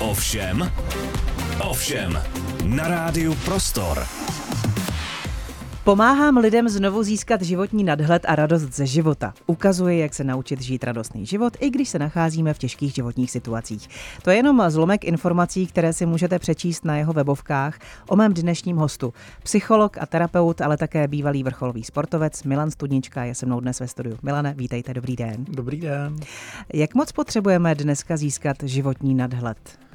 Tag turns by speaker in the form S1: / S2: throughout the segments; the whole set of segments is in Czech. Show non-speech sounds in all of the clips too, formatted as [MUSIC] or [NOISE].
S1: Ovšem, ovšem, na rádiu Prostor.
S2: Pomáhám lidem znovu získat životní nadhled a radost ze života. Ukazuje, jak se naučit žít radostný život, i když se nacházíme v těžkých životních situacích. To je jenom zlomek informací, které si můžete přečíst na jeho webovkách o mém dnešním hostu. Psycholog a terapeut, ale také bývalý vrcholový sportovec Milan Studnička je se mnou dnes ve studiu. Milane, vítejte, dobrý den.
S3: Dobrý den.
S2: Jak moc potřebujeme dneska získat životní nadhled?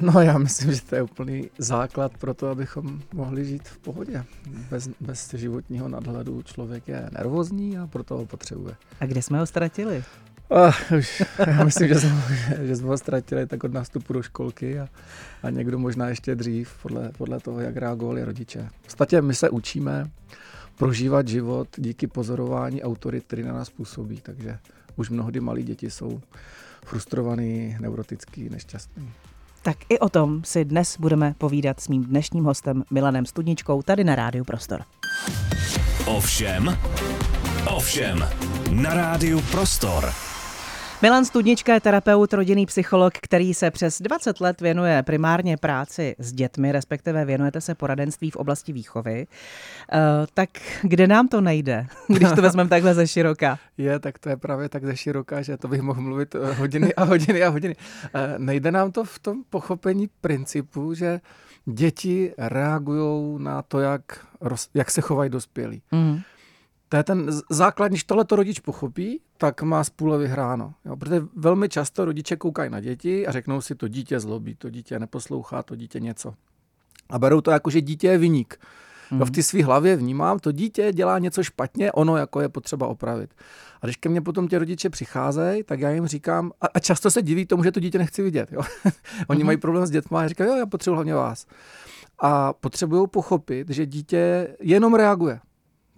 S3: No já myslím, že to je úplný základ pro to, abychom mohli žít v pohodě. Bez, bez životního nadhledu člověk je nervózní a proto ho potřebuje.
S2: A kde jsme ho ztratili?
S3: Uh, už, já myslím, že jsme, že jsme ho ztratili tak od nástupu do školky a, a někdo možná ještě dřív, podle, podle toho, jak reagovali rodiče. V podstatě my se učíme prožívat život díky pozorování autorit, který na nás působí, takže už mnohdy malí děti jsou frustrovaný, neurotický, nešťastný.
S2: Tak i o tom si dnes budeme povídat s mým dnešním hostem Milanem Studničkou tady na Rádiu Prostor.
S1: Ovšem, ovšem, na rádiu Prostor.
S2: Milan Studnička je terapeut, rodinný psycholog, který se přes 20 let věnuje primárně práci s dětmi, respektive věnujete se poradenství v oblasti výchovy. Uh, tak kde nám to nejde, [LAUGHS] když to vezmeme takhle ze široka?
S3: Je, tak to je právě tak ze široka, že to bych mohl mluvit eh, hodiny a hodiny a hodiny. Uh, nejde nám to v tom pochopení principu, že děti reagují na to, jak, roz, jak se chovají dospělí. Mm. To je ten základ, když tohle to rodič pochopí, tak má spůle vyhráno. Jo, protože velmi často rodiče koukají na děti a řeknou si, to dítě zlobí, to dítě neposlouchá, to dítě něco. A berou to jako, že dítě je vyník. Mm. V ty své hlavě vnímám, to dítě dělá něco špatně, ono jako je potřeba opravit. A když ke mně potom ti rodiče přicházejí, tak já jim říkám, a, a často se diví tomu, že to dítě nechci vidět. Jo? [LAUGHS] Oni mm. mají problém s dětmi a říkají, jo, já potřebuji hlavně vás. A potřebují pochopit, že dítě jenom reaguje.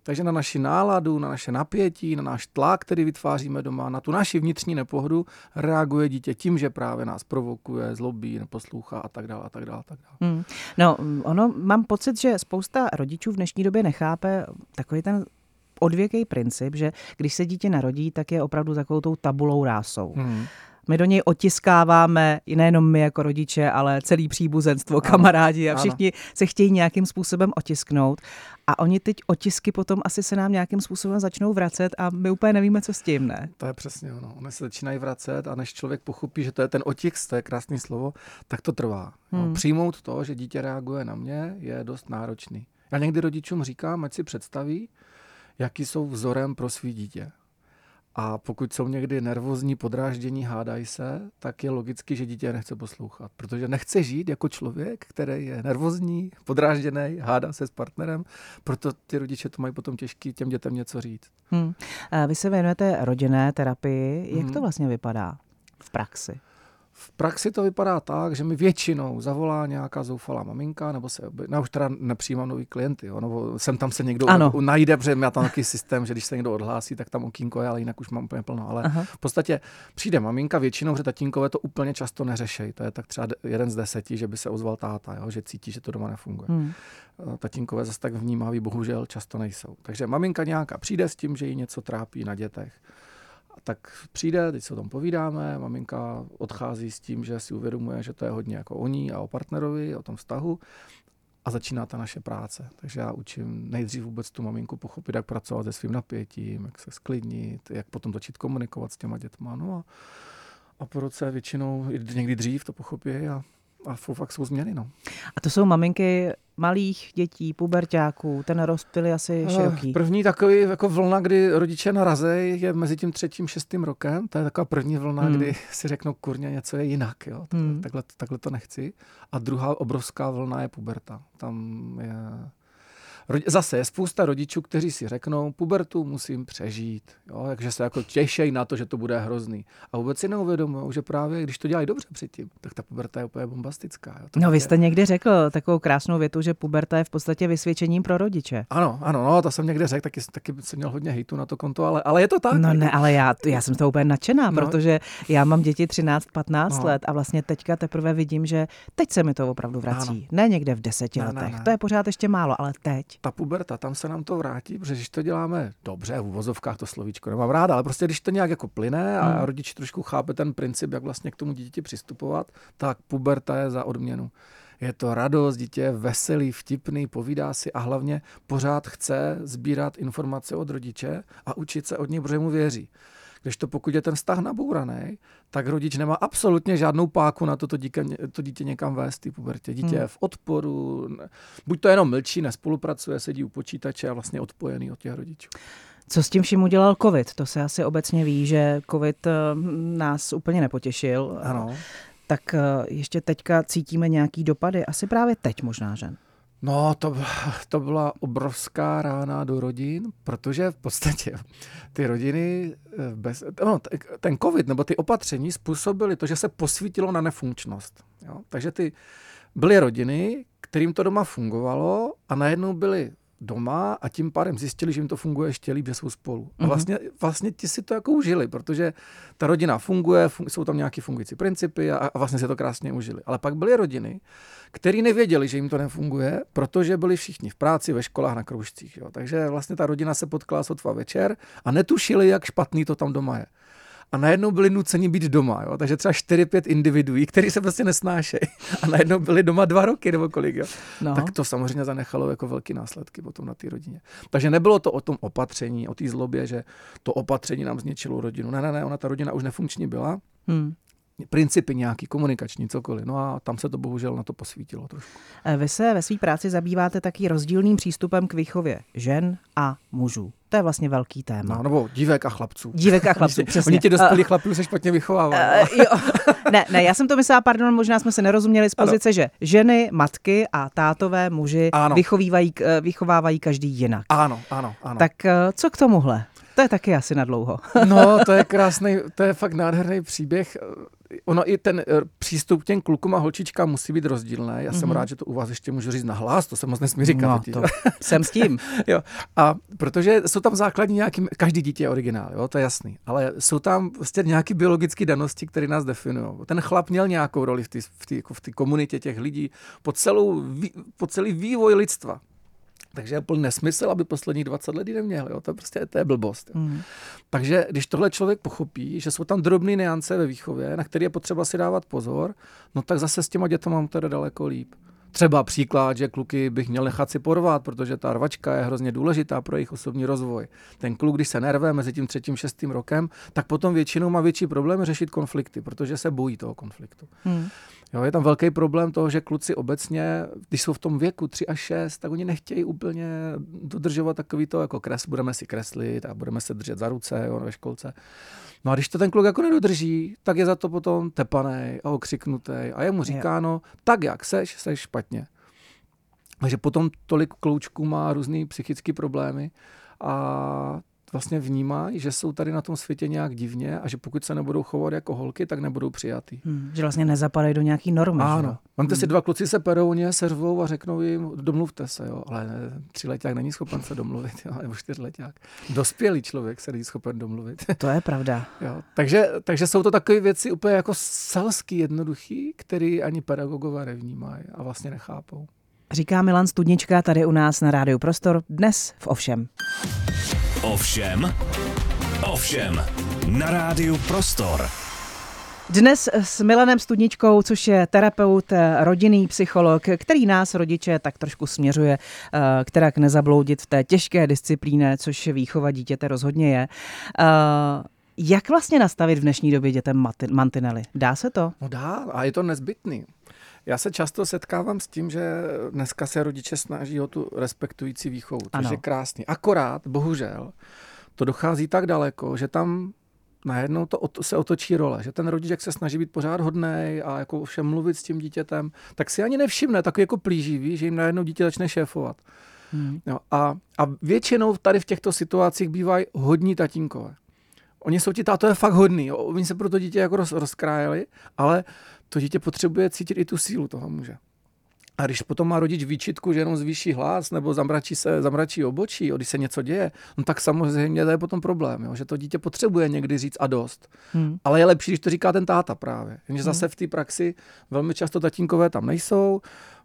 S3: Takže na naši náladu, na naše napětí, na náš tlak, který vytváříme doma, na tu naši vnitřní nepohodu reaguje dítě tím, že právě nás provokuje, zlobí, neposlouchá a tak dále a tak dále. A tak dále.
S2: Hmm. No, ono, mám pocit, že spousta rodičů v dnešní době nechápe takový ten odvěký princip, že když se dítě narodí, tak je opravdu takovou tou tabulou rásou. Hmm. My do něj otiskáváme, nejenom my jako rodiče, ale celý příbuzenstvo, ano, kamarádi a všichni ano. se chtějí nějakým způsobem otisknout. A oni teď otisky potom asi se nám nějakým způsobem začnou vracet a my úplně nevíme, co s tím, ne?
S3: To je přesně ono. Oni se začínají vracet a než člověk pochopí, že to je ten otisk, to je krásné slovo, tak to trvá. Hmm. No, přijmout to, že dítě reaguje na mě, je dost náročný. Já někdy rodičům říkám, ať si představí, jaký jsou vzorem pro svý dítě. A pokud jsou někdy nervózní, podráždění, hádají se, tak je logicky, že dítě nechce poslouchat. Protože nechce žít jako člověk, který je nervózní, podrážděný, hádá se s partnerem, proto ty rodiče to mají potom těžký těm dětem něco říct. Hmm.
S2: Vy se věnujete rodinné terapii. Jak hmm. to vlastně vypadá v praxi?
S3: V praxi to vypadá tak, že mi většinou zavolá nějaká zoufalá maminka, nebo se, já už teda nepřijímám nový klienty, jo, nebo sem tam se někdo ano. najde, protože já tam takový systém, že když se někdo odhlásí, tak tam okýnko je, ale jinak už mám úplně plno. Ale Aha. v podstatě přijde maminka většinou, že tatínkové to úplně často neřešejí. To je tak třeba jeden z deseti, že by se ozval táta, jo, že cítí, že to doma nefunguje. Hmm. Tatínkové zase tak vnímaví, bohužel často nejsou. Takže maminka nějaká přijde s tím, že jí něco trápí na dětech tak přijde, teď se o tom povídáme, maminka odchází s tím, že si uvědomuje, že to je hodně jako o ní a o partnerovi, o tom vztahu a začíná ta naše práce. Takže já učím nejdřív vůbec tu maminku pochopit, jak pracovat se svým napětím, jak se sklidnit, jak potom začít komunikovat s těma dětma. No a, a po roce většinou, někdy dřív to pochopí a a fakt jsou změny. No.
S2: A to jsou maminky malých dětí, pubertáků, ten rozptyl je asi široký.
S3: První takový jako vlna, kdy rodiče narazejí, je mezi tím třetím, šestým rokem. To je taková první vlna, hmm. kdy si řeknou, kurně, něco je jinak. Jo? Hmm. Takhle, takhle to nechci. A druhá obrovská vlna je puberta. Tam je Zase je spousta rodičů, kteří si řeknou, pubertu musím přežít. Jo? Takže se jako těšejí na to, že to bude hrozný. A vůbec si neuvědomují, že právě když to dělají dobře předtím, tak ta puberta je úplně bombastická. Jo?
S2: To no, vy jste je... někdy řekl takovou krásnou větu, že puberta je v podstatě vysvědčením pro rodiče.
S3: Ano, ano, no, to jsem někde řekl, taky, taky jsem měl hodně hejtu na to konto, ale, ale je to tak.
S2: No ne, ale já, já jsem to úplně nadšená, no. protože já mám děti 13-15 no. let a vlastně teďka teprve vidím, že teď se mi to opravdu vrací. Ano. Ne někde v deseti ne, letech. Ne, ne. To je pořád ještě málo, ale teď teď?
S3: Ta puberta, tam se nám to vrátí, protože když to děláme dobře, v uvozovkách to slovíčko nemám ráda, ale prostě když to nějak jako plyne a hmm. rodič trošku chápe ten princip, jak vlastně k tomu dítěti přistupovat, tak puberta je za odměnu. Je to radost, dítě je veselý, vtipný, povídá si a hlavně pořád chce sbírat informace od rodiče a učit se od něj, protože mu věří. Když to pokud je ten vztah nabouraný, tak rodič nemá absolutně žádnou páku na to, to dítě, to dítě někam vést v pubertě. Dítě hmm. je v odporu, buď to jenom mlčí, nespolupracuje, sedí u počítače a vlastně odpojený od těch rodičů.
S2: Co s tím vším udělal COVID? To se asi obecně ví, že COVID eh, nás úplně nepotěšil.
S3: Ano.
S2: Tak eh, ještě teďka cítíme nějaký dopady, asi právě teď možná, že?
S3: No, to, [LAUGHS] to byla obrovská rána do rodin, protože v podstatě ty rodiny, eh, bez, no, ten covid nebo ty opatření způsobily to, že se posvítilo na nefunkčnost. Jo? Takže ty byly rodiny, kterým to doma fungovalo a najednou byly doma a tím pádem zjistili, že jim to funguje ještě líp, že jsou spolu. A mhm. vlastně, vlastně ti si to jako užili, protože ta rodina funguje, fun- jsou tam nějaké fungující principy a, a vlastně si to krásně užili. Ale pak byly rodiny, které nevěděli, že jim to nefunguje, protože byli všichni v práci, ve školách, na kroužcích. Jo. Takže vlastně ta rodina se potkala sotva večer a netušili, jak špatný to tam doma je a najednou byli nuceni být doma. Jo? Takže třeba 4-5 individuí, který se prostě nesnášejí [LAUGHS] a najednou byli doma dva roky nebo kolik. Jo? No. Tak to samozřejmě zanechalo jako velký následky potom na té rodině. Takže nebylo to o tom opatření, o té zlobě, že to opatření nám zničilo rodinu. Ne, ne, ne, ona ta rodina už nefunkční byla. Hmm principy nějaký, komunikační, cokoliv. No a tam se to bohužel na to posvítilo trošku.
S2: E, vy se ve své práci zabýváte taky rozdílným přístupem k výchově žen a mužů. To je vlastně velký téma.
S3: No, nebo dívek a chlapců.
S2: Dívek a [LAUGHS] chlapců, přesně.
S3: Oni ti dospělí uh, chlapů se špatně vychovávají. Uh,
S2: jo. [LAUGHS] Ne, ne, já jsem to myslela, pardon, možná jsme se nerozuměli z pozice, ano. že ženy, matky a tátové muži vychovívají, vychovávají každý jinak.
S3: Ano, ano, ano.
S2: Tak co k tomuhle? To je taky asi na dlouho.
S3: no, to je [LAUGHS] krásný, to je fakt nádherný příběh ono i ten eh, přístup k těm klukům a holčičkám musí být rozdílný. Já jsem mm-hmm. rád, že to u vás ještě můžu říct na hlas, to se moc nesmí říkat. No,
S2: to jsem s tím. [LAUGHS]
S3: jo. A protože jsou tam základní nějaký, každý dítě je originál, jo, to je jasný, ale jsou tam prostě nějaké biologické danosti, které nás definují. Ten chlap měl nějakou roli v té v jako v komunitě těch lidí po, celou, po celý vývoj lidstva. Takže je plný nesmysl, aby posledních 20 let ji neměl. Jo? To je prostě to je blbost. Jo? Mm. Takže když tohle člověk pochopí, že jsou tam drobné neance ve výchově, na které je potřeba si dávat pozor, no tak zase s těma dětma mám teda daleko líp. Třeba příklad, že kluky bych měl nechat si porvat, protože ta rvačka je hrozně důležitá pro jejich osobní rozvoj. Ten kluk, když se nerve mezi tím třetím, šestým rokem, tak potom většinou má větší problém řešit konflikty, protože se bojí toho konfliktu. Hmm. Jo, je tam velký problém toho, že kluci obecně, když jsou v tom věku 3 až 6, tak oni nechtějí úplně dodržovat takový to, jako kres, budeme si kreslit a budeme se držet za ruce jo, ve školce. No a když to ten kluk jako nedodrží, tak je za to potom tepaný a okřiknutý a je mu říkáno, tak jak seš, seš špatně. Takže potom tolik kloučků má různé psychické problémy a vlastně vnímají, že jsou tady na tom světě nějak divně a že pokud se nebudou chovat jako holky, tak nebudou přijatý.
S2: Hmm, že vlastně nezapadají do nějaký normy.
S3: Ano. Máte hmm. si dva kluci se perou, oni se řvou a řeknou jim, domluvte se, jo. Ale ne, tři leták není schopen se domluvit, jo, nebo leták. Dospělý člověk se není schopen domluvit. [LAUGHS]
S2: To je pravda.
S3: jo. Takže, takže jsou to takové věci úplně jako selský, jednoduchý, který ani pedagogové nevnímají a vlastně nechápou.
S2: Říká Milan Studnička tady u nás na Rádiu Prostor, dnes v Ovšem.
S1: Ovšem, ovšem, na rádiu Prostor.
S2: Dnes s Milanem Studničkou, což je terapeut, rodinný psycholog, který nás rodiče tak trošku směřuje, eh, kterak nezabloudit v té těžké disciplíně, což výchova dítěte rozhodně je. Eh, jak vlastně nastavit v dnešní době dětem mantinely? Dá se to?
S3: No dá a je to nezbytný. Já se často setkávám s tím, že dneska se rodiče snaží o tu respektující výchovu, což ano. je krásný. Akorát, bohužel, to dochází tak daleko, že tam najednou to se otočí role, že ten rodič, jak se snaží být pořád hodný a jako všem mluvit s tím dítětem, tak si ani nevšimne, takový jako plíživý, že jim najednou dítě začne šéfovat. Hmm. Jo, a, a většinou tady v těchto situacích bývají hodní tatínkové. Oni jsou ti je fakt hodný, jo. oni se pro to dítě jako roz, rozkrájeli, ale to dítě potřebuje cítit i tu sílu toho muže. A když potom má rodič výčitku, že jenom zvýší hlas nebo zamračí se, zamračí obočí, když se něco děje, no tak samozřejmě to je potom problém, jo? že to dítě potřebuje někdy říct a dost. Hmm. Ale je lepší, když to říká ten táta právě. Jenže hmm. zase v té praxi velmi často tatínkové tam nejsou,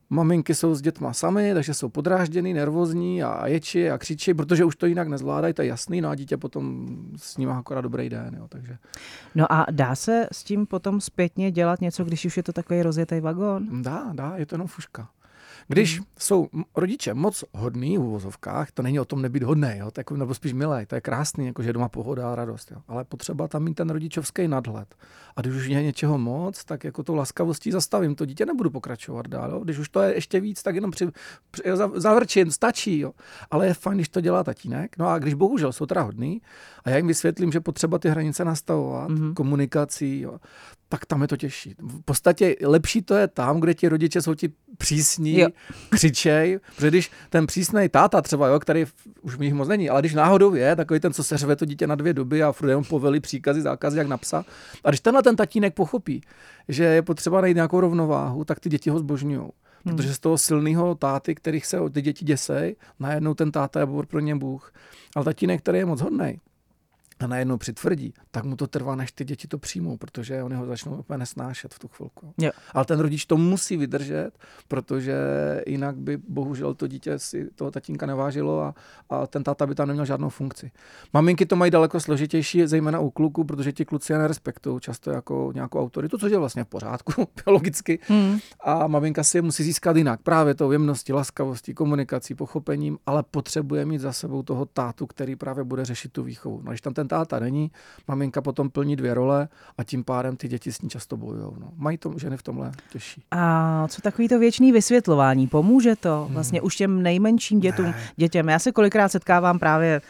S3: maminky jsou s dětma sami, takže jsou podrážděný, nervózní a ječi a křičí, protože už to jinak nezvládají, to je jasný, no a dítě potom s ním akorát dobrý den. Jo, takže.
S2: No a dá se s tím potom zpětně dělat něco, když už je to takový rozjetý vagón?
S3: Dá, dá, je to jenom fuška. Když hmm. jsou rodiče moc hodný v uvozovkách, to není o tom nebýt hodný, jo, to jako, nebo spíš milý, to je krásný, jako, že doma pohoda a radost, jo. ale potřeba tam mít ten rodičovský nadhled. A když už je něčeho moc, tak jako to laskavostí zastavím, to dítě nebudu pokračovat dál. Jo. Když už to je ještě víc, tak jenom při, při, zavrčím, stačí. Jo. Ale je fajn, když to dělá tatínek. No a když bohužel jsou teda hodný, a já jim vysvětlím, že potřeba ty hranice nastavovat, mm-hmm. komunikací, jo, tak tam je to těžší. V podstatě lepší to je tam, kde ti rodiče jsou ti přísní, jo. křičej, protože když ten přísný táta třeba, jo, který už mi jich moc není, ale když náhodou je, takový ten, co se řve to dítě na dvě doby a furt jenom poveli příkazy, zákazy, jak napsa. A když tenhle ten tatínek pochopí, že je potřeba najít nějakou rovnováhu, tak ty děti ho zbožňují. Hmm. Protože z toho silného táty, kterých se ty děti děsej, najednou ten táta je pro ně Bůh. Ale tatínek, který je moc hodný, a najednou přitvrdí, tak mu to trvá, než ty děti to přijmou, protože oni ho začnou úplně nesnášet v tu chvilku. Jo. Ale ten rodič to musí vydržet, protože jinak by bohužel to dítě si toho tatínka nevážilo a, a ten táta by tam neměl žádnou funkci. Maminky to mají daleko složitější, zejména u kluku, protože ti kluci je nerespektují často jako nějakou autoritu, což je vlastně v pořádku, [LAUGHS] biologicky. Hmm. A maminka si je musí získat jinak, právě tou jemností, laskavostí, komunikací, pochopením, ale potřebuje mít za sebou toho tátu, který právě bude řešit tu výchovu. No, když tam ten táta není, maminka potom plní dvě role a tím pádem ty děti s ní často bojují. No. Mají to ženy v tomhle těžší.
S2: A co takový to věčný vysvětlování? Pomůže to hmm. vlastně už těm nejmenším dětům, ne. dětěm? Já se kolikrát setkávám právě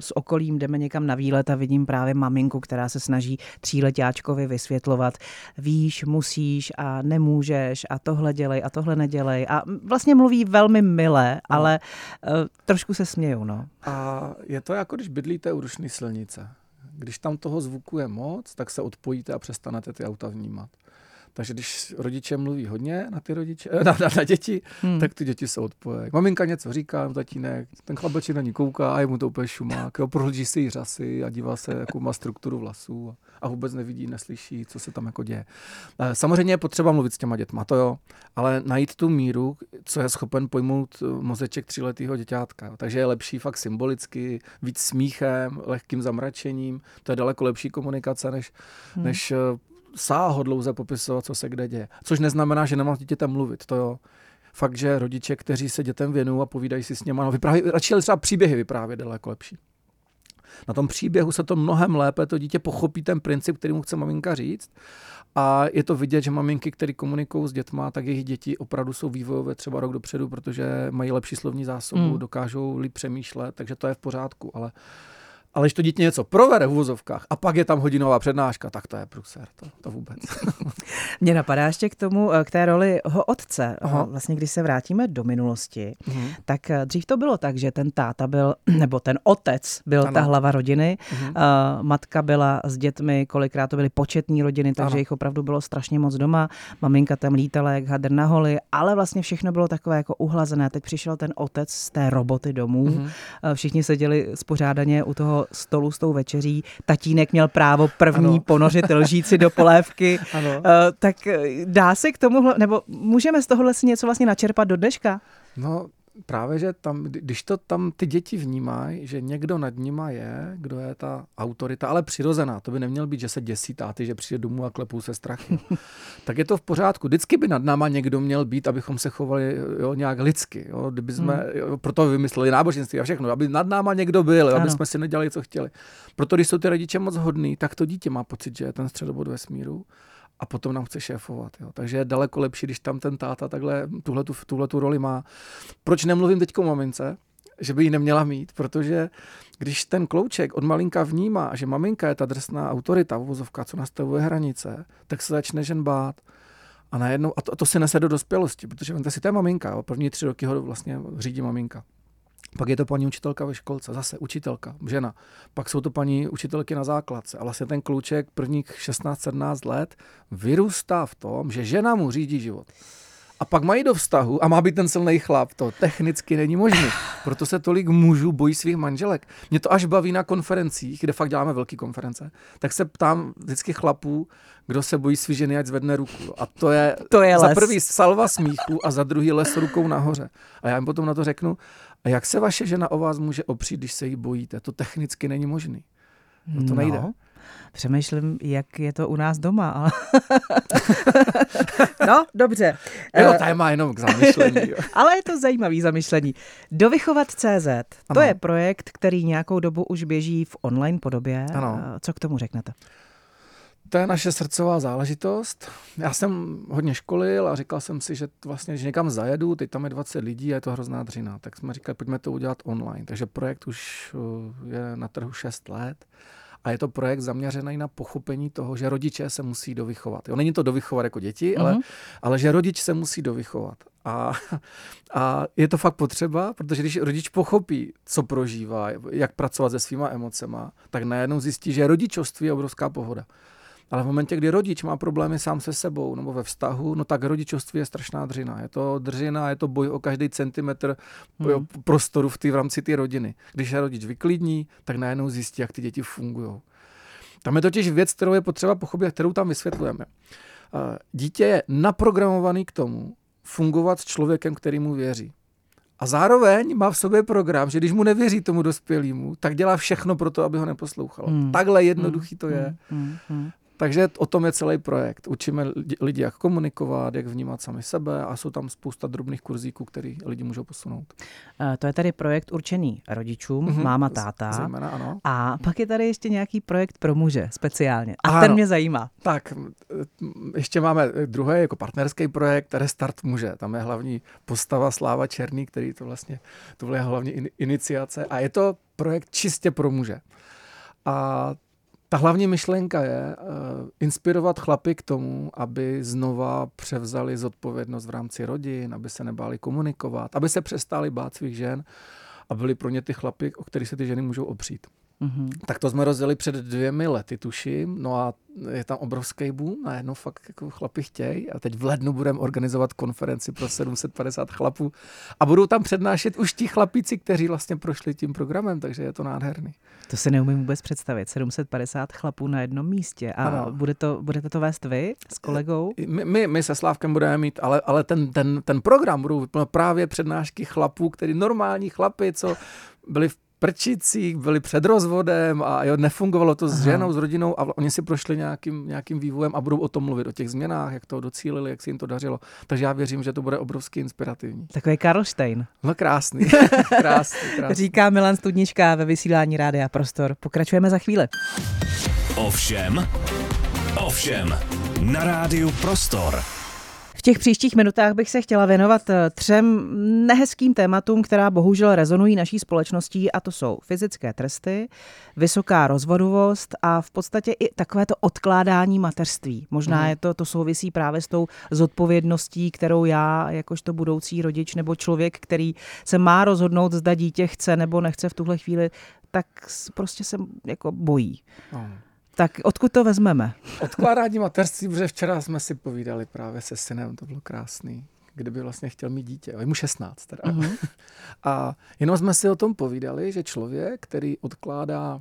S2: s okolím, jdeme někam na výlet a vidím právě maminku, která se snaží tříletáčkovi vysvětlovat, víš, musíš a nemůžeš a tohle dělej a tohle nedělej. A vlastně mluví velmi milé, no. ale uh, trošku se smějou. No.
S3: A je to jako když bydlíte u rušný silnice. Když tam toho zvuku je moc, tak se odpojíte a přestanete ty auta vnímat. Takže když rodiče mluví hodně na ty rodiče, na, na, na děti, hmm. tak ty děti se odpojí. Maminka něco říká, tatínek, ten chlapeček na ní kouká a je mu to úplně šumák. Jo, prohlíží si jí řasy a dívá se, jakou má strukturu vlasů a, a vůbec nevidí, neslyší, co se tam jako děje. Eh, samozřejmě je potřeba mluvit s těma dětma, to jo, ale najít tu míru, co je schopen pojmout eh, mozeček tříletého děťátka. Takže je lepší fakt symbolicky, víc smíchem, lehkým zamračením. To je daleko lepší komunikace, než, hmm. než eh, sáhodlouze popisovat, co se kde děje. Což neznamená, že nemá s dítětem mluvit, to jo. Fakt, že rodiče, kteří se dětem věnují a povídají si s něma, no vypráví, radši třeba příběhy vyprávět daleko lepší. Na tom příběhu se to mnohem lépe, to dítě pochopí ten princip, který mu chce maminka říct. A je to vidět, že maminky, které komunikují s dětma, tak jejich děti opravdu jsou vývojové třeba rok dopředu, protože mají lepší slovní zásobu, hmm. dokážou líp přemýšlet, takže to je v pořádku. Ale ale když to dítě něco provede v vozovkách a pak je tam hodinová přednáška, tak to je pruser, to, to vůbec. [LAUGHS]
S2: Mně napadá ještě k tomu, eh, k té roli ho otce. Aha. Vlastně, když se vrátíme do minulosti, uh-huh. tak eh, dřív to bylo tak, že ten táta byl, [CLEARS THROAT] nebo ten otec byl ano. ta hlava rodiny, uh-huh. uh, matka byla s dětmi, kolikrát to byly početní rodiny, takže ano. jich opravdu bylo strašně moc doma. Maminka tam lítala jak hadr na holi, ale vlastně všechno bylo takové jako uhlazené. Teď přišel ten otec z té roboty domů, uh-huh. všichni seděli spořádaně u toho stolu s tou večeří. Tatínek měl právo první ano. ponořit lžíci do polévky. [LAUGHS] ano. Uh, tak eh, dá se k tomu, nebo můžeme z tohohle si něco vlastně načerpat do dneška?
S3: No, právě, že tam, když to tam ty děti vnímají, že někdo nad nima je, kdo je ta autorita, ale přirozená, to by neměl být, že se děsí táty, že přijde domů a klepou se strachy. [LAUGHS] tak je to v pořádku. Vždycky by nad náma někdo měl být, abychom se chovali jo, nějak lidsky. Jo, kdyby jsme, hmm. jo, proto vymysleli náboženství a všechno, aby nad náma někdo byl, jo, aby jsme si nedělali, co chtěli. Proto, když jsou ty rodiče moc hodný, tak to dítě má pocit, že je ten středobod vesmíru a potom nám chce šéfovat. Jo. Takže je daleko lepší, když tam ten táta takhle tuhletu, tuhletu roli má. Proč nemluvím teď o mamince? Že by ji neměla mít, protože když ten klouček od malinka vnímá, že maminka je ta drsná autorita, uvozovka, co nastavuje hranice, tak se začne žen bát. A najednou, a to, a to si nese do dospělosti, protože vemte si, to je maminka, jo. první tři roky ho vlastně řídí maminka. Pak je to paní učitelka ve školce, zase učitelka, žena. Pak jsou to paní učitelky na základce. A vlastně ten kluček prvních 16-17 let vyrůstá v tom, že žena mu řídí život. a pak mají do vztahu a má být ten silný chlap. To technicky není možné. Proto se tolik mužů bojí svých manželek. Mě to až baví na konferencích, kde fakt děláme velké konference, tak se ptám vždycky chlapů, kdo se bojí svý ženy, ať zvedne ruku. A to je,
S2: to je
S3: za
S2: les.
S3: prvý salva smíchu a za druhý les rukou nahoře. A já jim potom na to řeknu, a jak se vaše žena o vás může opřít, když se jí bojíte? To technicky není možný. No to nejde.
S2: No, přemýšlím, jak je to u nás doma. Ale... [LAUGHS] no, dobře.
S3: Je to
S2: Eh,
S3: téma jenom k zamyšlení. Jo. [LAUGHS]
S2: Ale je to zajímavý zamyšlení. Dovychovat.cz, to
S3: Ano.
S2: je projekt, který nějakou dobu už běží v online podobě.
S3: Ano.
S2: Eh, Co k tomu řeknete?
S3: To je naše srdcová záležitost. Já jsem hodně školil a říkal jsem si, že vlastně, když někam zajedu, teď tam je 20 lidí a je to hrozná dřina, tak jsme říkali, pojďme to udělat online. Takže projekt už uh, je na trhu 6 let a je to projekt zaměřený na pochopení toho, že rodiče se musí dovychovat. Jo, není to dovychovat jako děti, mm-hmm. ale, ale že rodič se musí dovychovat. A, [LAUGHS] a je to fakt potřeba, protože když rodič pochopí, co prožívá, jak pracovat se svýma emocema, tak najednou zjistí, že rodičovství je obrovská pohoda. Ale v momentě, kdy rodič má problémy sám se sebou nebo ve vztahu, no tak rodičovství je strašná dřina. Je to dřina, je to boj o každý centimetr
S2: Hmm.
S3: hmm. prostoru v, tý, v rámci té rodiny. Když se rodič vyklidní, tak najednou zjistí, jak ty děti fungují. Tam je totiž věc, kterou je potřeba pochopit a kterou tam vysvětlujeme. Eh, Dítě je naprogramovaný k tomu fungovat s člověkem, který mu věří. A zároveň má v sobě program, že když mu nevěří tomu dospělému, tak dělá všechno pro to, aby ho neposlouchalo.
S2: Hmm.
S3: Hmm. Takhle jednoduchý to je.
S2: Hmm, hmm.
S3: Takže o tom je celý projekt. Učíme lidi- jak komunikovat, jak vnímat sami sebe a jsou tam spousta drobných kurzíků, který lidi můžou posunout.
S2: Eh, To je tady projekt určený rodičům,
S3: Mhm.
S2: máma, táta.
S3: Zejména, ano.
S2: A pak je tady ještě nějaký projekt pro muže speciálně. A
S3: Ano.
S2: ten mě zajímá.
S3: Tak, ještě máme druhý jako partnerský projekt, Restart muže. Tam je hlavní postava Sláva Černý, který to vlastně, to byla hlavní in, iniciace. A je to projekt čistě pro muže. A ta hlavní myšlenka je uh, inspirovat chlapy k tomu, aby znova převzali zodpovědnost v rámci rodin, aby se nebáli komunikovat, aby se přestali bát svých žen a byli pro ně ty chlapy, o kterých se ty ženy můžou opřít.
S2: Mhm.
S3: Tak to jsme rozjeli před dvěmi lety, tuším. No a je tam obrovský boom, najednou fakt jako chlapi chtějí. A teď v lednu budeme organizovat konferenci pro 750 chlapů a budou tam přednášet už ti chlapíci, kteří vlastně prošli tím programem, takže je to nádherný.
S2: To si neumím vůbec představit. 750 chlapů na jednom místě. A
S3: Ano.
S2: bude to, budete to vést vy s kolegou?
S3: My, my, my se Slávkem budeme mít, ale, ale ten, ten, ten program budou právě přednášky chlapů, který normální chlapy, co byli v prčicích, byli před rozvodem a jo, nefungovalo to s
S2: Aha.
S3: ženou, s rodinou a oni si prošli nějakým, nějakým vývojem a budou o tom mluvit, o těch změnách, jak to docílili, jak se jim to dařilo. Takže já věřím, že to bude obrovsky inspirativní.
S2: Takový Karlštejn.
S3: No krásný, [LAUGHS] krásný, krásný.
S2: Říká Milan Studnička ve vysílání Rádia Prostor. Pokračujeme za chvíli.
S1: Ovšem, ovšem, na rádiu Prostor.
S2: V těch příštích minutách bych se chtěla věnovat eh, třem nehezkým tématům, která bohužel rezonují naší společností, a to jsou fyzické tresty, vysoká rozvodovost a v podstatě i takovéto odkládání mateřství. Možná
S3: Mhm.
S2: je to, to souvisí právě s tou zodpovědností, kterou já, jakožto budoucí rodič nebo člověk, který se má rozhodnout, zda dítě chce nebo nechce v tuhle chvíli, tak prostě se jako bojí.
S3: No.
S2: Tak odkud to vezmeme?
S3: Odkládání mateřství, protože včera jsme si povídali právě se synem, to bylo krásný, kdyby vlastně chtěl mít dítě. Je mu 16 teda.
S2: Mhm. [LAUGHS]
S3: A jenom jsme si o tom povídali, že člověk, který odkládá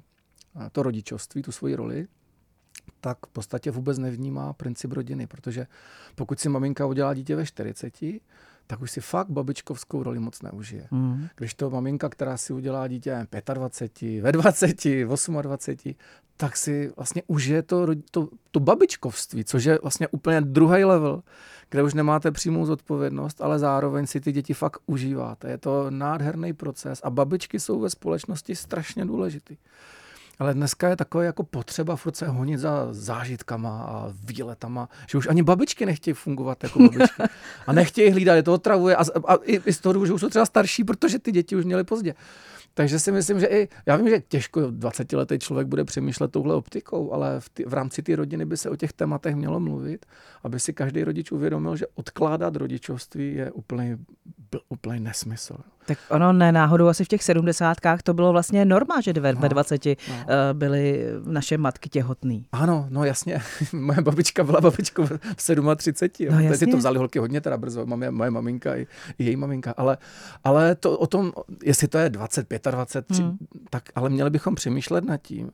S3: eh, to rodičovství, tu svoji roli, tak v podstatě vůbec nevnímá princip rodiny, protože pokud si maminka udělá dítě ve 40, tak už si fakt babičkovskou roli moc neužije.
S2: Mhm.
S3: Když to maminka, která si udělá dítě nevím, 25, ve 20, 28, tak si vlastně užije to, to, to babičkovství, což je vlastně úplně druhý level, kde už nemáte přímou zodpovědnost, ale zároveň si ty děti fakt užíváte. Je to nádherný proces a babičky jsou ve společnosti strašně důležitý. Ale dneska je takové jako potřeba furt se honit za zážitkama a výletama, že už ani babičky nechtějí fungovat jako babičky. [LAUGHS] A nechtějí hlídat, je to otravuje. A, a i, i z toho, že už jsou třeba starší, protože ty děti už měly pozdě. Takže si myslím, že i, já vím, že těžko 20-letý člověk bude přemýšlet touhle optikou, ale v, ty, v rámci té rodiny by se o těch tématech mělo mluvit, aby si každý rodič uvědomil, že odkládat rodičovství je úplný úplný nesmysl.
S2: Tak ono ne náhodou asi v těch sedmdesátkách to bylo vlastně norma, že ve, no, ve 20 no. uh, byly naše matky těhotný.
S3: Ano, no jasně. [LAUGHS] moje babička byla babičkou v 37. No, jasně. Teď to vzali holky hodně teda brzo, moje, moje maminka i, i její maminka. Ale, ale to o tom, jestli to je 20, 25, hmm. tak ale měli bychom přemýšlet nad tím,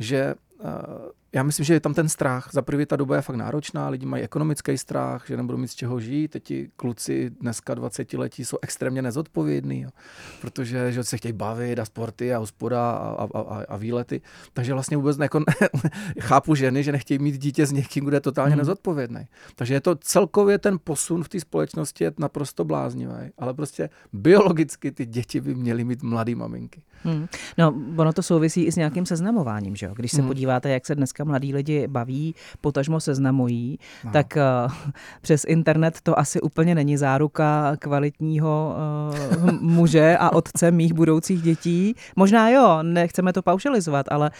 S3: že uh, já myslím, že je tam ten strach. Za prvý ta doba je fakt náročná, lidi mají ekonomický strach, že nebudou mít z čeho žít. Teď ti kluci dneska 20 letí jsou extrémně nezodpovědní, jo, protože že se chtějí bavit a sporty a hospoda a, a, a, a výlety. Takže vlastně vůbec ne, [LAUGHS] chápu ženy, že nechtějí mít dítě s někým, kdo je totálně hmm. nezodpovědný. Takže je to celkově ten posun v té společnosti je naprosto bláznivý, ale prostě biologicky ty děti by měly mít mladý maminky.
S2: Hmm. No, ono to souvisí i s nějakým seznamováním, že jo? Když se hmm. podíváte, jak se dneska mladí lidi baví, potažmo seznamují, no. tak uh, přes internet to asi úplně není záruka kvalitního uh, muže a otce mých budoucích dětí. Možná jo, nechceme to paušalizovat, ale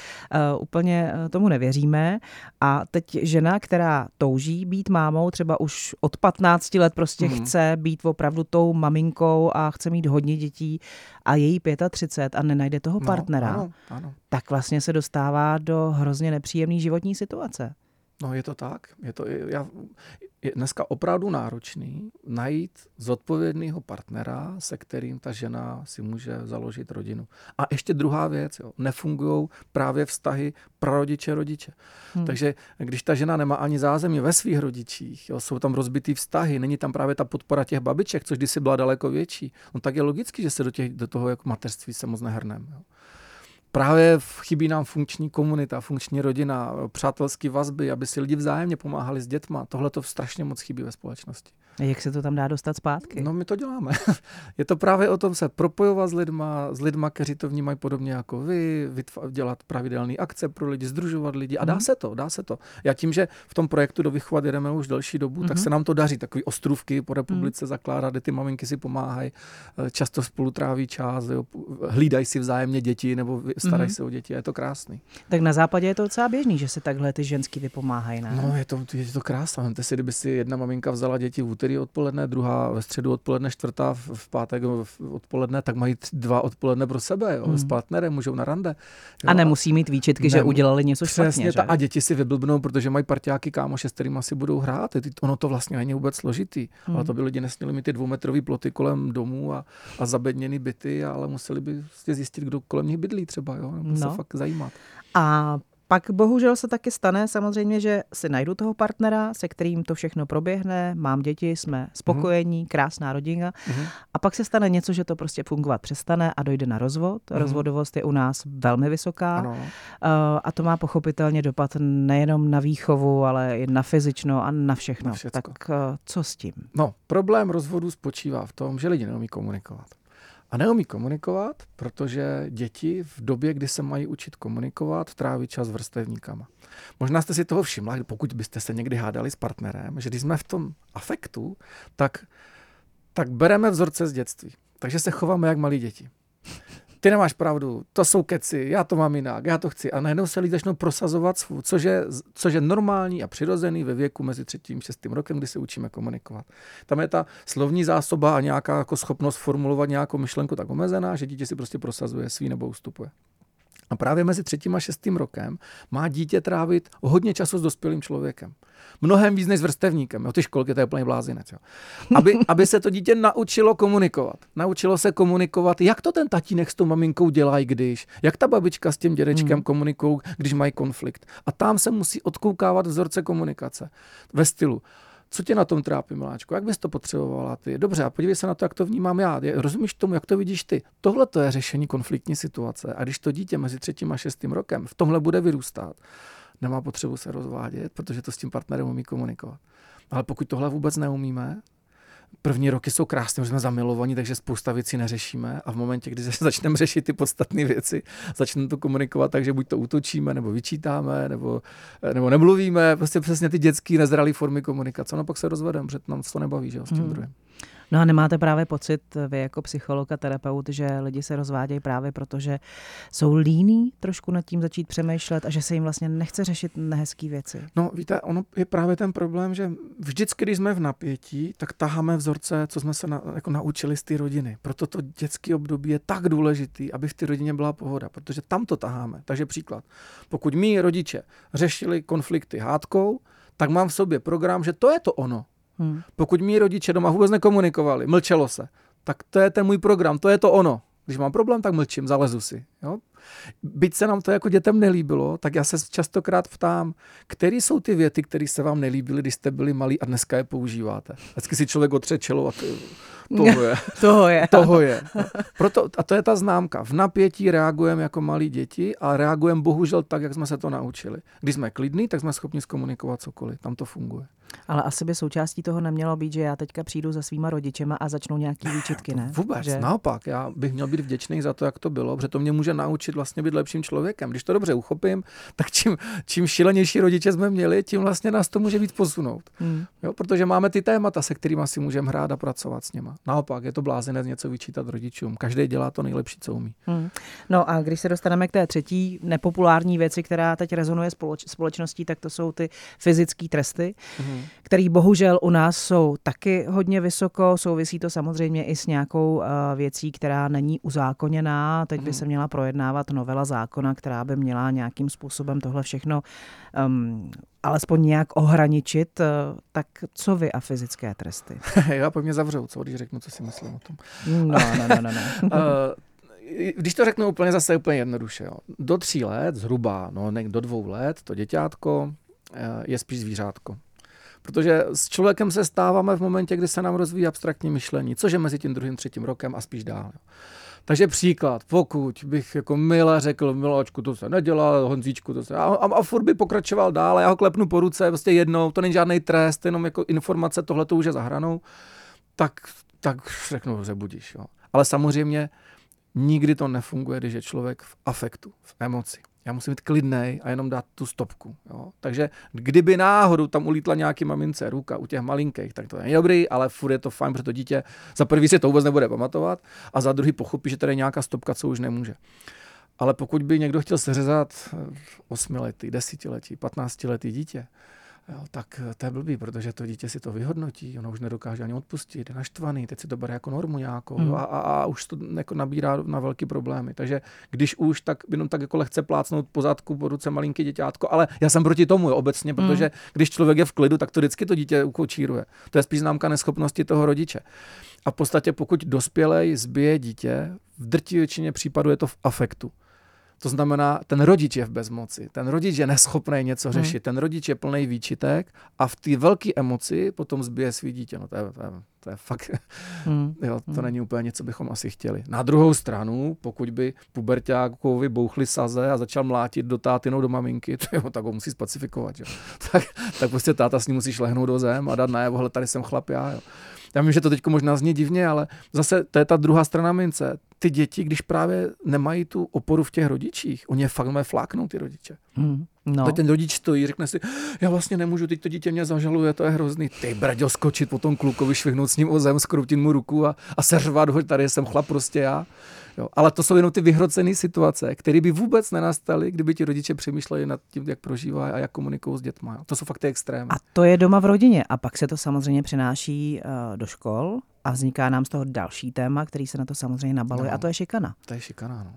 S2: uh, úplně tomu nevěříme. A teď žena, která touží být mámou, třeba už od 15 let prostě hmm. chce být opravdu tou maminkou a chce mít hodně dětí a její 35 a nenajde toho no, partnera, ano, ano. tak vlastně se dostává do hrozně nepříjemné životní situace.
S3: No je to tak. Je to, já, je dneska opravdu náročný najít zodpovědného partnera, se kterým ta žena si může založit rodinu. A ještě druhá věc, nefungují právě vztahy prarodiče-rodiče. Hmm. Takže když ta žena nemá ani zázemí ve svých rodičích, jo, jsou tam rozbitý vztahy, není tam právě ta podpora těch babiček, což kdysi byla daleko větší, no tak je logicky, že se do, těch, do toho jako mateřství se moc nehrneme. Jo právě chybí nám funkční komunita, funkční rodina, přátelské vazby, aby si lidi vzájemně pomáhali s dětma. Tohle to strašně moc chybí ve společnosti.
S2: A jak se to tam dá dostat zpátky?
S3: No my to děláme. [LAUGHS] Je to právě o tom se propojovat s lidma, s lidma, kteří to vnímají podobně jako vy, dělat pravidelné akce pro lidi, združovat lidi a dá mm. se to, dá se to. Já tím, že v tom projektu do Vychovat jedeme už delší dobu, mm. tak se mhm. nám to daří, takový ostrůvky po republice mm. zakládat, kde ty maminky si pomáhají, eh, často spolu tráví čas, jo, hlídají si vzájemně děti nebo starají mm. se o děti a je to krásný.
S2: Tak na západě je to docela běžný, že se takhle ty ženský vypomáhají. Ne?
S3: No je to, je to krásné. Vemte si, kdyby si jedna maminka vzala děti v úterý odpoledne, druhá ve středu odpoledne, čtvrtá v, pátek odpoledne, tak mají dva odpoledne pro sebe, jo, hmm. s partnerem, můžou na rande.
S2: Jo. A nemusí mít výčitky, že udělali něco
S3: Přesně
S2: špatně.
S3: Ta, a děti si vyblbnou, protože mají partiáky kámoše, s kterými asi budou hrát. Ono to vlastně není vůbec složitý, hmm. ale to by lidi nesměli mít ty dvoumetrový ploty kolem domů a, a zabedněný byty, ale museli by prostě zjistit, kdo kolem nich bydlí třeba, jo, nebo no. se fakt zajímat.
S2: A pak bohužel se taky stane samozřejmě, že si najdu toho partnera, se kterým to všechno proběhne, mám děti, jsme spokojení, mm. krásná rodina mm. a pak se stane něco, že to prostě fungovat přestane a dojde na rozvod. Mm. Rozvodovost je u nás velmi vysoká ano. Eh, a to má pochopitelně dopad nejenom na výchovu, ale i na fyzično a na všechno. Na tak eh, co s tím?
S3: No, problém rozvodu spočívá v tom, že lidi neumí komunikovat. A neumí komunikovat, protože děti v době, kdy se mají učit komunikovat, tráví čas vrstevníkama. Možná jste si toho všimla, pokud byste se někdy hádali s partnerem, že když jsme v tom afektu, tak, tak bereme vzorce z dětství. Takže se chováme jak malí děti ty nemáš pravdu, to jsou keci, já to mám jinak, já to chci. A najednou se lidi začnou prosazovat což je, což je normální a přirozený ve věku mezi třetím a šestým rokem, kdy se učíme komunikovat. Tam je ta slovní zásoba a nějaká jako schopnost formulovat nějakou myšlenku tak omezená, že dítě si prostě prosazuje svý nebo ustupuje. A právě mezi třetím a šestým rokem má dítě trávit hodně času s dospělým člověkem. Mnohem víc než s vrstevníkem. Jo, ty školky, to je plný blázinec. Jo. Aby, [LAUGHS] aby se to dítě naučilo komunikovat. Naučilo se komunikovat, jak to ten tatínek s tou maminkou dělají, když, jak ta babička s tím dědečkem hmm. komunikují, když mají konflikt. A tam se musí odkoukávat vzorce komunikace ve stylu. Co tě na tom trápí, miláčku? Jak bys to potřebovala ty? Dobře, a podívej se na to, jak to vnímám já. Rozumíš tomu, jak to vidíš ty? Tohle to je řešení konfliktní situace. A když to dítě mezi třetím a šestým rokem v tomhle bude vyrůstat, nemá potřebu se rozvádět, protože to s tím partnerem umí komunikovat. Ale pokud tohle vůbec neumíme, První roky jsou krásné, jsme zamilovaní, takže spousta věcí neřešíme a v momentě, kdy [LAUGHS] začneme řešit ty podstatné věci, začneme to komunikovat takže buď to útočíme, nebo vyčítáme, nebo, nebo nemluvíme, prostě přesně ty dětské nezralé formy komunikace. No pak se rozvedeme, protože nám to nebaví, že jo, s tím hmm. druhým.
S2: No a nemáte právě pocit, vy jako psycholog a terapeut, že lidi se rozvádějí právě proto, že jsou líní trošku nad tím začít přemýšlet a že se jim vlastně nechce řešit nehezké věci?
S3: No víte, ono je právě ten problém, že vždycky, když jsme v napětí, tak taháme vzorce, co jsme se na, jako naučili z té rodiny. Proto to dětské období je tak důležitý, aby v té rodině byla pohoda, protože tam to taháme. Takže příklad. Pokud mý rodiče řešili konflikty hádkou, tak mám v sobě program, že to je to ono. Hmm. Pokud mý rodiče doma vůbec nekomunikovali, mlčelo se, tak to je ten můj program, to je to ono. Když mám problém, tak mlčím, zalezu si. Jo? Byť se nám to jako dětem nelíbilo, tak já se častokrát ptám, které jsou ty věty, které se vám nelíbily, když jste byli malí a dneska je používáte. Vždycky si člověk otře čelo a to, toho je. [LAUGHS]
S2: toho je.
S3: toho je. Proto, a to je ta známka. V napětí reagujeme jako malí děti a reagujeme bohužel tak, jak jsme se to naučili. Když jsme klidní, tak jsme schopni zkomunikovat cokoliv. Tam to funguje.
S2: Ale asi by součástí toho nemělo být, že já teďka přijdu za svýma rodičema a začnou nějaký výčitky, ne?
S3: Vůbec,
S2: že...
S3: naopak. Já bych měl být vděčný za to, jak to bylo, protože to mě může naučit vlastně být lepším člověkem. Když to dobře uchopím, [LAUGHS] tak čím, čím šilenější rodiče jsme měli, tím vlastně nás to může víc posunout. Hmm. Jo, protože máme ty témata, se kterými si můžeme hrát a pracovat s nima. Naopak, je to blázinec něco vyčítat rodičům. Každý dělá to nejlepší, co umí. Hmm.
S2: No a když se dostaneme k té třetí nepopulární věci, která teď rezonuje společ- společností, tak to jsou ty fyzické tresty, hmm. které bohužel u nás jsou taky hodně vysoko. Souvisí to samozřejmě i s nějakou uh, věcí, která není uzákoněná. Teď by hmm. se měla projednávat novela zákona, která by měla nějakým způsobem tohle všechno um, alespoň nějak ohraničit, eh, tak co vy a fyzické tresty? [LAUGHS]
S3: Já po mě zavřou, co když řeknu, co si myslím o tom.
S2: No, no, no, no. no. [LAUGHS]
S3: Eh, když to řeknu úplně zase úplně jednoduše, jo. do tří let zhruba, no ne, do dvou let, to děťátko eh, je spíš zvířátko. Protože s člověkem se stáváme v momentě, kdy se nám rozvíjí abstraktní myšlení, což je mezi tím druhým, třetím rokem a spíš dál. Jo. Takže příklad, pokud bych jako milé řekl, miláčku, to se nedělá, Honzíčku, to se... A, a, a furt by pokračoval dál, já ho klepnu po ruce, prostě jednou, to není žádný trest, jenom jako informace, tohle to už je za hranou, tak, tak řeknu, že budíš. Jo. Ale samozřejmě nikdy to nefunguje, když je člověk v afektu, v emoci. Já musím být klidný a jenom dát tu stopku. Jo? Takže kdyby náhodou tam ulítla nějaký mamince ruka u těch malinkých, tak to je dobrý, ale furt je to fajn, protože to dítě za prvý si to vůbec nebude pamatovat a za druhý pochopí, že tady je nějaká stopka, co už nemůže. Ale pokud by někdo chtěl seřezat osmiletý, desetiletí, patnáctiletý dítě, jo, tak eh, to je blbý, protože to dítě si to vyhodnotí, ono už nedokáže ani odpustit, je naštvaný, teď si to bere jako normu nějakou mm. a, a, a už to jako nabírá na velké problémy. Takže když už, tak jenom tak jako lehce plácnout po zadku, po ruce malinký děťátko, ale já jsem proti tomu jo, obecně, hmm. protože mm. když člověk je v klidu, tak to vždycky to dítě ukočíruje. To je spíš známka neschopnosti toho rodiče. A v podstatě pokud dospělej zbije dítě, v drtí většině případů je to v afektu. To znamená, ten rodič je v bezmoci, ten rodič je neschopný něco hmm. řešit, hmm. ten rodič je plný výčitek a v té velké emoci potom zbije svý dítě. No to je, to je, to je fakt, hmm. [LAUGHS] jo, to hmm. není úplně něco, bychom asi chtěli. Na druhou stranu, pokud by puberťákovi bouchli saze a začal mlátit do tátinou do maminky, [LAUGHS] to jo, tak ho musí spacifikovat. Jo. [LAUGHS] Tak, tak prostě táta s ním musí šlehnout do zem a dát najevo, hele, tady jsem chlap já. Jo. Já vím, že to teď možná zní divně, ale zase to je ta druhá strana mince. Ty děti, když právě nemají tu oporu v těch rodičích, oni je fakt mají fláknout ty rodiče. Hmm. No. Teď ten rodič stojí, řekne si, já vlastně nemůžu, teď to dítě mě zažaluje, to je hrozný. Ty braďo, skočit po tom klukovi, švihnout s ním o zem, skroutit mu ruku a, a seřvat ho, tady jsem chlap prostě já. Jo. Ale to jsou jenom ty vyhrocené situace, které by vůbec nenastaly, kdyby ti rodiče přemýšleli nad tím, jak prožívají a jak komunikují s dětmi. To jsou fakt ty extrémy.
S2: A to je doma v rodině. A pak se to samozřejmě přenáší uh, do škol a vzniká nám z toho další téma, který se na to samozřejmě nabaluje, no, a to je šikana.
S3: To je šikana, no.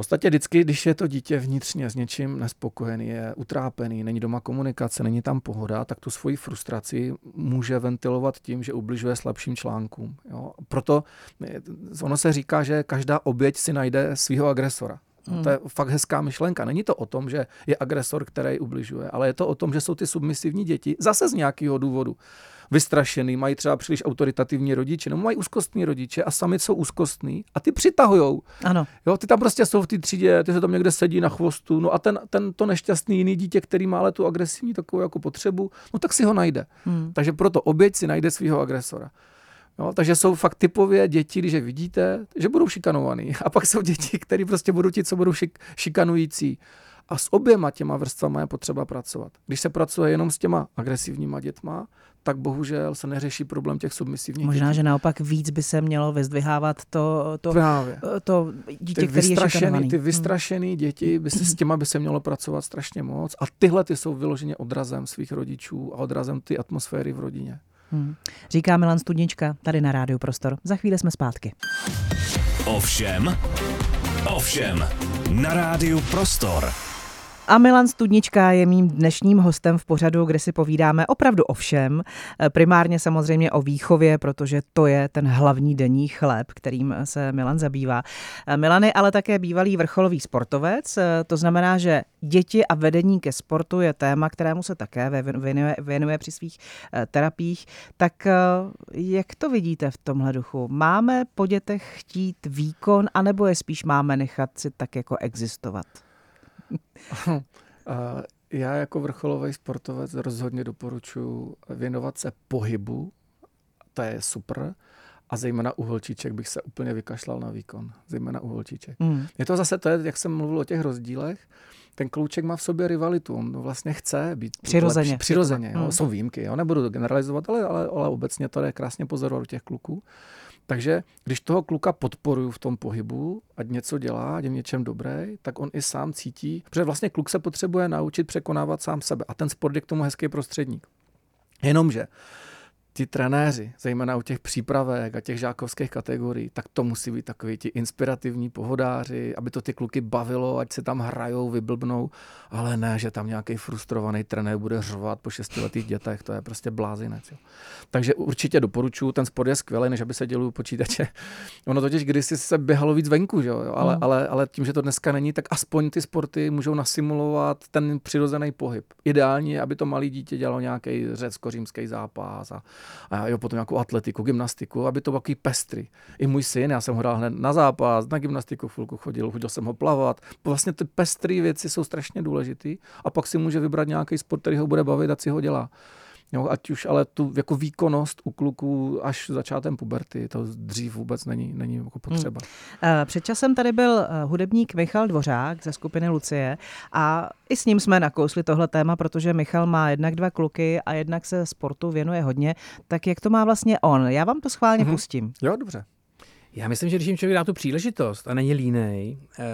S3: V podstatě vždycky, když je to dítě vnitřně s něčím nespokojený, je utrápený, není doma komunikace, není tam pohoda, tak tu svoji frustraci může ventilovat tím, že ubližuje slabším článkům. Jo? Proto eh, ono se říká, že každá oběť si najde svého agresora. Hmm. To je fakt hezká myšlenka. Není to o tom, že je agresor, který ubližuje, ale je to o tom, že jsou ty submisivní děti zase z nějakého důvodu vystrašený, mají třeba příliš autoritativní rodiče, nebo mají úzkostní rodiče a sami jsou úzkostní a ty přitahujou.
S2: Ano.
S3: Jo, ty tam prostě jsou v té třídě, ty se tam někde sedí na chvostu, no a ten, ten to nešťastný jiný dítě, který má ale tu agresivní takovou jako potřebu, no tak si ho najde. Hmm. Takže proto oběť si najde svého agresora. Jo, takže jsou fakt typově děti, když je vidíte, že budou šikanovaný. A pak jsou děti, které prostě budou ti, co budou šik, šikanující. A s oběma těma vrstvama je potřeba pracovat. Když se pracuje jenom s těma agresivníma dětma, tak bohužel se neřeší problém těch submisivních
S2: Možná,
S3: dětí.
S2: že naopak víc by se mělo vyzdvihávat to, to,
S3: Právě.
S2: to dítě,
S3: Ty
S2: který je
S3: vystrašený, ty vystrašený děti, by se, s těma by se mělo pracovat strašně moc. A tyhle ty jsou vyloženě odrazem svých rodičů a odrazem ty atmosféry v rodině.
S2: Hmm. Říká Milan Studnička tady na Rádiu Prostor. Za chvíli jsme zpátky.
S1: Ovšem, ovšem, na rádiu Prostor.
S2: A Milan Studnička je mým dnešním hostem v pořadu, kde si povídáme opravdu o všem. Primárně samozřejmě o výchově, protože to je ten hlavní denní chléb, kterým se Milan zabývá. Milan je ale také bývalý vrcholový sportovec, to znamená, že děti a vedení ke sportu je téma, kterému se také věnuje, věnuje při svých terapiích. Tak jak to vidíte v tomhle duchu? Máme po dětech chtít výkon, anebo je spíš máme nechat si tak jako existovat? [LAUGHS]
S3: Já jako vrcholový sportovec rozhodně doporučuji věnovat se pohybu, to je super, a zejména u holčiček bych se úplně vykašlal na výkon, zejména u holčiček. Mm. Je to zase to, je, jak jsem mluvil o těch rozdílech, ten klouček má v sobě rivalitu, on vlastně chce být
S2: přirozeně.
S3: Lepší, přirozeně, jo. Mm. jsou výjimky, jo. nebudu to generalizovat, ale, ale, ale obecně to je krásně pozorovat u těch kluků. Takže když toho kluka podporuju v tom pohybu, ať něco dělá, ať je něčem dobrý, tak on i sám cítí, protože vlastně kluk se potřebuje naučit překonávat sám sebe a ten sport je k tomu hezký prostředník. Jenomže ti trenéři, zejména u těch přípravek a těch žákovských kategorií, tak to musí být takový ti inspirativní pohodáři, aby to ty kluky bavilo, ať se tam hrajou, vyblbnou, ale ne, že tam nějaký frustrovaný trenér bude řovat po šestiletých dětech, to je prostě blázinec. Jo. Takže určitě doporučuji, ten sport je skvělý, než aby se dělal počítače. [LAUGHS] Ono totiž kdysi se běhalo víc venku, že jo? Ale, mm. ale, ale tím, že to dneska není, tak aspoň ty sporty můžou nasimulovat ten přirozený pohyb. Ideální je, aby to malé dítě dělalo nějaký řecko-římský zápas a, a jo, potom nějakou atletiku, gymnastiku, aby to bylo takový pestry. I můj syn, já jsem ho hned na zápas, na gymnastiku chvilku chodil, chodil jsem ho plavat. Vlastně ty pestré věci jsou strašně důležité a pak si může vybrat nějaký sport, který ho bude bavit a si ho dělá. Jo, ať už ale tu jako výkonnost u kluků až začátem puberty, to dřív vůbec není, není jako potřeba.
S2: Hmm. Před časem tady byl hudebník Michal Dvořák ze skupiny Lucie a i s ním jsme nakousli tohle téma, protože Michal má jednak dva kluky a jednak se sportu věnuje hodně. Tak jak to má vlastně on? Já vám to schválně hmm. pustím.
S3: Jo, dobře.
S4: Já myslím, že když jim člověk dá tu příležitost a není línej, eh,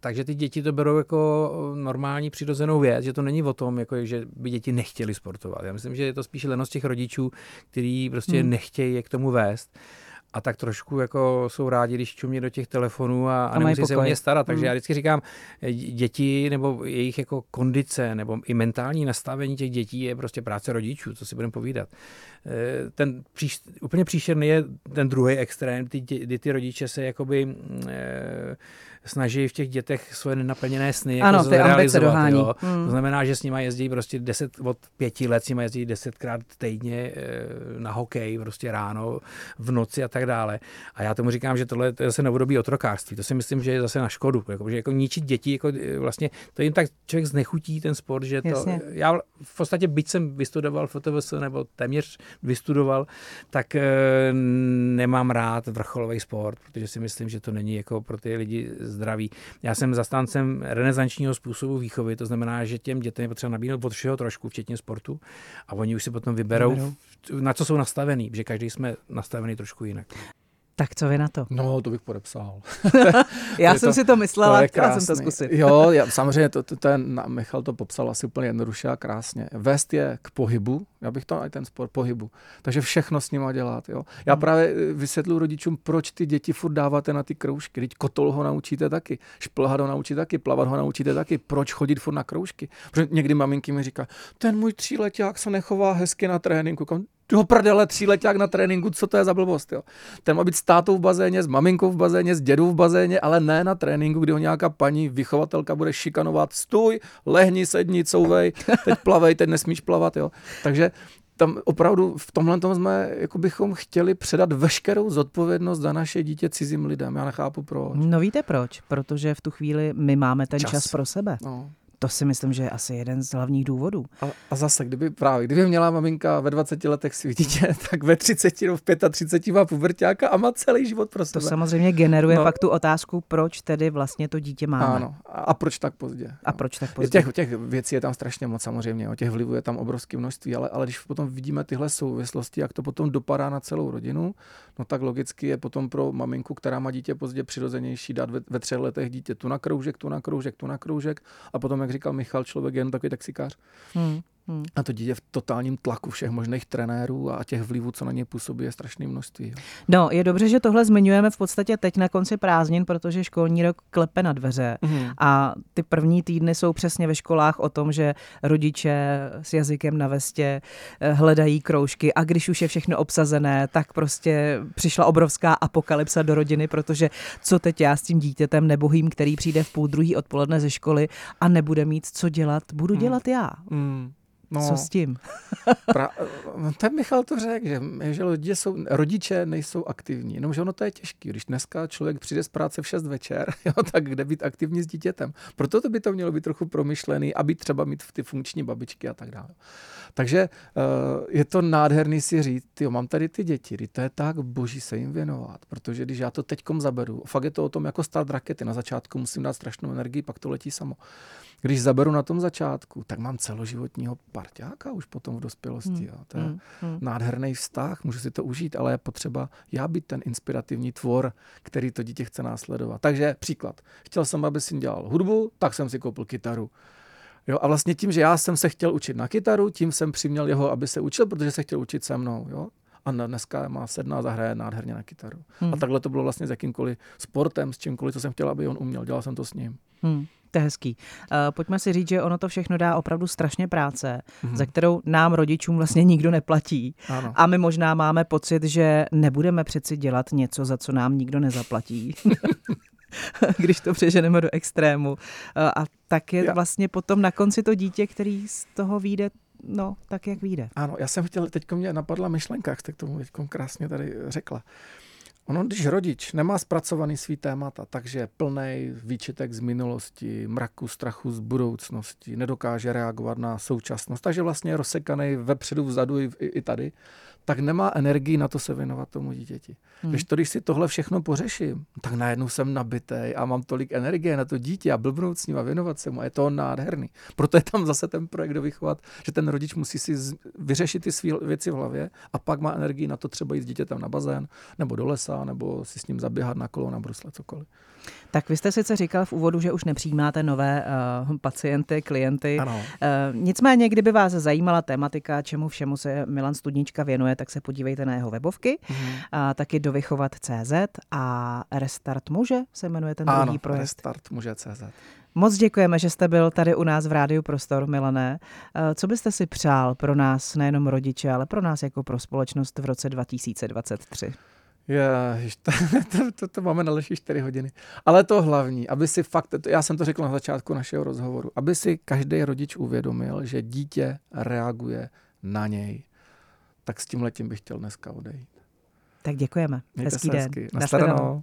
S4: takže ty děti to berou jako normální přirozenou věc, že to není o tom, jako, že by děti nechtěli sportovat. Já myslím, že je to spíš lenost těch rodičů, kteří prostě hmm. nechtějí je k tomu vést a tak trošku jako jsou rádi, když čumí do těch telefonů a, a, a nemusí se o ně starat. Takže mm. já vždycky říkám, děti nebo jejich jako kondice nebo i mentální nastavení těch dětí je prostě práce rodičů, co si budeme povídat. Eh, ten příš, úplně příšerný je ten druhý extrém, kdy ty rodiče se jakoby eh, snaží v těch dětech svoje nenaplněné sny
S2: ano, jako ty zrealizovat. Jo.
S4: Hmm. To znamená, že s nimi jezdí prostě 10, od pěti let s nimi jezdí desetkrát týdně eh, na hokej, prostě ráno, v noci a tak dále. A já tomu říkám, že tohle je zase novodobí otrokářství. To si myslím, že je zase na škodu. Jako, že jako ničit děti, jako eh, vlastně to jim tak člověk znechutí ten sport, že to, Jasně. já v podstatě, byť jsem vystudoval FTVS nebo téměř vystudoval, tak e, nemám rád vrcholový sport, protože si myslím, že to není jako pro ty lidi zdraví. Já jsem zastáncem renesančního způsobu výchovy, to znamená, že těm dětem je potřeba nabídnout od všeho trošku, včetně sportu, a oni už si potom vyberou, vyberou. na co jsou nastavený, že každý jsme nastavený trošku jinak.
S2: Tak co vy na to?
S3: No, to bych podepsal. [LAUGHS]
S2: já jsem to, si to myslela, to chtěla jsem to zkusit.
S3: jo, já, samozřejmě, to, to, ten, Michal to popsal asi úplně jednoduše a krásně. Vést je k pohybu, já bych to i ten sport pohybu. Takže všechno s nima dělat. Jo. Já hmm. právě eh, vysvětluji rodičům, proč ty děti furt dáváte na ty kroužky. Teď kotol ho naučíte taky, šplhat ho naučíte taky, plavat ho naučíte taky. Proč chodit furt na kroužky? Protože někdy maminky mi říká, ten můj tříleták se nechová hezky na tréninku do prdele tříleták na tréninku, co to je za blbost, jo. Ten má být s tátou v bazéně, s maminkou v bazéně, s dědou v bazéně, ale ne na tréninku, kdy ho nějaká paní vychovatelka bude šikanovat, stůj, lehni, sedni, couvej, teď [LAUGHS] plavej, teď nesmíš plavat, jo. Takže tam opravdu v tomhle tom jsme, jako bychom chtěli předat veškerou zodpovědnost za naše dítě cizím lidem. Já nechápu proč.
S2: No víte proč? Protože v tu chvíli my máme ten čas, čas pro sebe. No To si myslím, že je asi jeden z hlavních důvodů.
S3: A, a zase, kdyby právě, kdyby měla maminka ve 20 letech svý dítě, [LAUGHS] tak ve 30 nebo v 35 má pubertáka a má celý život pro sebe.
S2: To samozřejmě generuje no. pak tu otázku, proč tedy vlastně to dítě máme.
S3: Ano. A, a proč tak pozdě?
S2: A no. proč tak pozdě?
S3: Těch, těch věcí je tam strašně moc samozřejmě, o těch vlivů je tam obrovské množství, ale, ale když potom vidíme tyhle souvislosti, jak to potom dopadá na celou rodinu, no tak logicky je potom pro maminku, která má dítě pozdě přirozenější dát ve, ve třech letech dítě tu na kroužek, tu na kroužek, tu na kroužek a potom, jak říkal Michal, člověk je jen takový taxikář. Hmm. Hmm. A to dítě v totálním tlaku všech možných trenérů a těch vlivů, co na ně působí, je strašné množství. Jo.
S2: No, je dobře, že tohle zmiňujeme v podstatě teď na konci prázdnin, protože školní rok klepe na dveře hmm. a ty první týdny jsou přesně ve školách o tom, že rodiče s jazykem na vestě eh, hledají kroužky a když už je všechno obsazené, tak prostě přišla obrovská apokalypsa do rodiny, protože co teď já s tím dítětem nebohým, který přijde v půl druhý odpoledne ze školy a nebude mít co dělat, budu hmm. dělat já. Hmm. No, Co s tím? [LAUGHS]
S3: pra, no, ten Michal to řekl, že, že lidi jsou, rodiče nejsou aktivní. Jenomže ono to je těžké. Když dneska člověk přijde z práce v 6 večer, [LAUGHS] jo, tak kde být aktivní s dítětem. Proto to by to mělo být trochu promyšlený, aby třeba mít ty funkční babičky a tak dále. Takže uh, je to nádherný si říct, jo, mám tady ty děti, to je tak boží se jim věnovat, protože když já to teďkom zaberu, fakt je to o tom jako stát rakety, na začátku musím dát strašnou energii, pak to letí samo. Když zaberu na tom začátku, tak mám celoživotního parťáka už potom v dospělosti. Hmm. Jo. To je hmm. hmm. nádherný vztah, můžu si to užít, ale je potřeba já být ten inspirativní tvor, který to dítě chce následovat. Takže příklad. Chtěl jsem, aby si dělal hudbu, tak jsem si koupil kytaru. Jo, a vlastně tím, že já jsem se chtěl učit na kytaru, tím jsem přiměl jeho, aby se učil, protože se chtěl učit se mnou. Jo? A dneska má sedna a zahraje nádherně na kytaru. Hmm. A takhle to bylo vlastně s jakýmkoliv sportem, s čímkoliv, co jsem chtěl, aby on uměl. Dělal jsem to s ním.
S2: Hmm. To je hezký. Uh, pojďme si říct, že ono to všechno dá opravdu strašně práce, mm-hmm. za kterou nám rodičům vlastně nikdo neplatí. Ano. A my možná máme pocit, že nebudeme přeci dělat něco, za co nám nikdo nezaplatí. [LAUGHS] [LAUGHS] když to přeženeme do extrému. Uh, a tak je já. vlastně potom na konci to dítě, který z toho vyjde no, tak jak vyjde.
S3: Ano, já jsem chtěl, teď mě napadla myšlenka, jak jste k tomu teď krásně tady řekla. Ono, když rodič nemá zpracovaný svý témata, takže je plný výčitek z minulosti, mraku, strachu z budoucnosti, nedokáže reagovat na současnost, takže vlastně je rozsekaný vepředu, vzadu i, i tady, tak nemá energii na to se věnovat tomu dítěti. Hmm. Když to, když si tohle všechno pořeším, tak najednou jsem nabitý a mám tolik energie na to dítě a blbnout s ním a věnovat se mu a je to nádherný. Proto je tam zase ten projekt dovychovat, že ten rodič musí si vyřešit ty své věci v hlavě a pak má energii na to třeba jít s dítětem na bazén nebo do lesa nebo si s ním zaběhat na kolo, na brusle, cokoliv.
S2: Tak vy jste sice říkal v úvodu, že už nepřijímáte nové uh, pacienty, klienty. Ano. Uh, nicméně, kdyby vás zajímala tematika, čemu všemu se Milan Studnička věnuje, tak se podívejte na jeho webovky, mm. uh, taky dovychovat.cz a Restart muže se jmenuje ten
S3: ano,
S2: druhý projekt.
S3: Restart muže.cz.
S2: Moc děkujeme, že jste byl tady u nás v Rádiu Prostor, Milané. Co byste si přál pro nás, nejenom rodiče, ale pro nás jako pro společnost v roce 2023?
S3: Ježiš, [LAUGHS] to, to, to, to máme na další 4 hodiny. Ale to hlavní, aby si fakt, já jsem to řekl na začátku našeho rozhovoru, aby si každý rodič uvědomil, že dítě reaguje na něj. Tak s tím letím bych chtěl dneska odejít.
S2: Tak děkujeme.
S3: Mějte hezký den. Hezky. Nashledanou.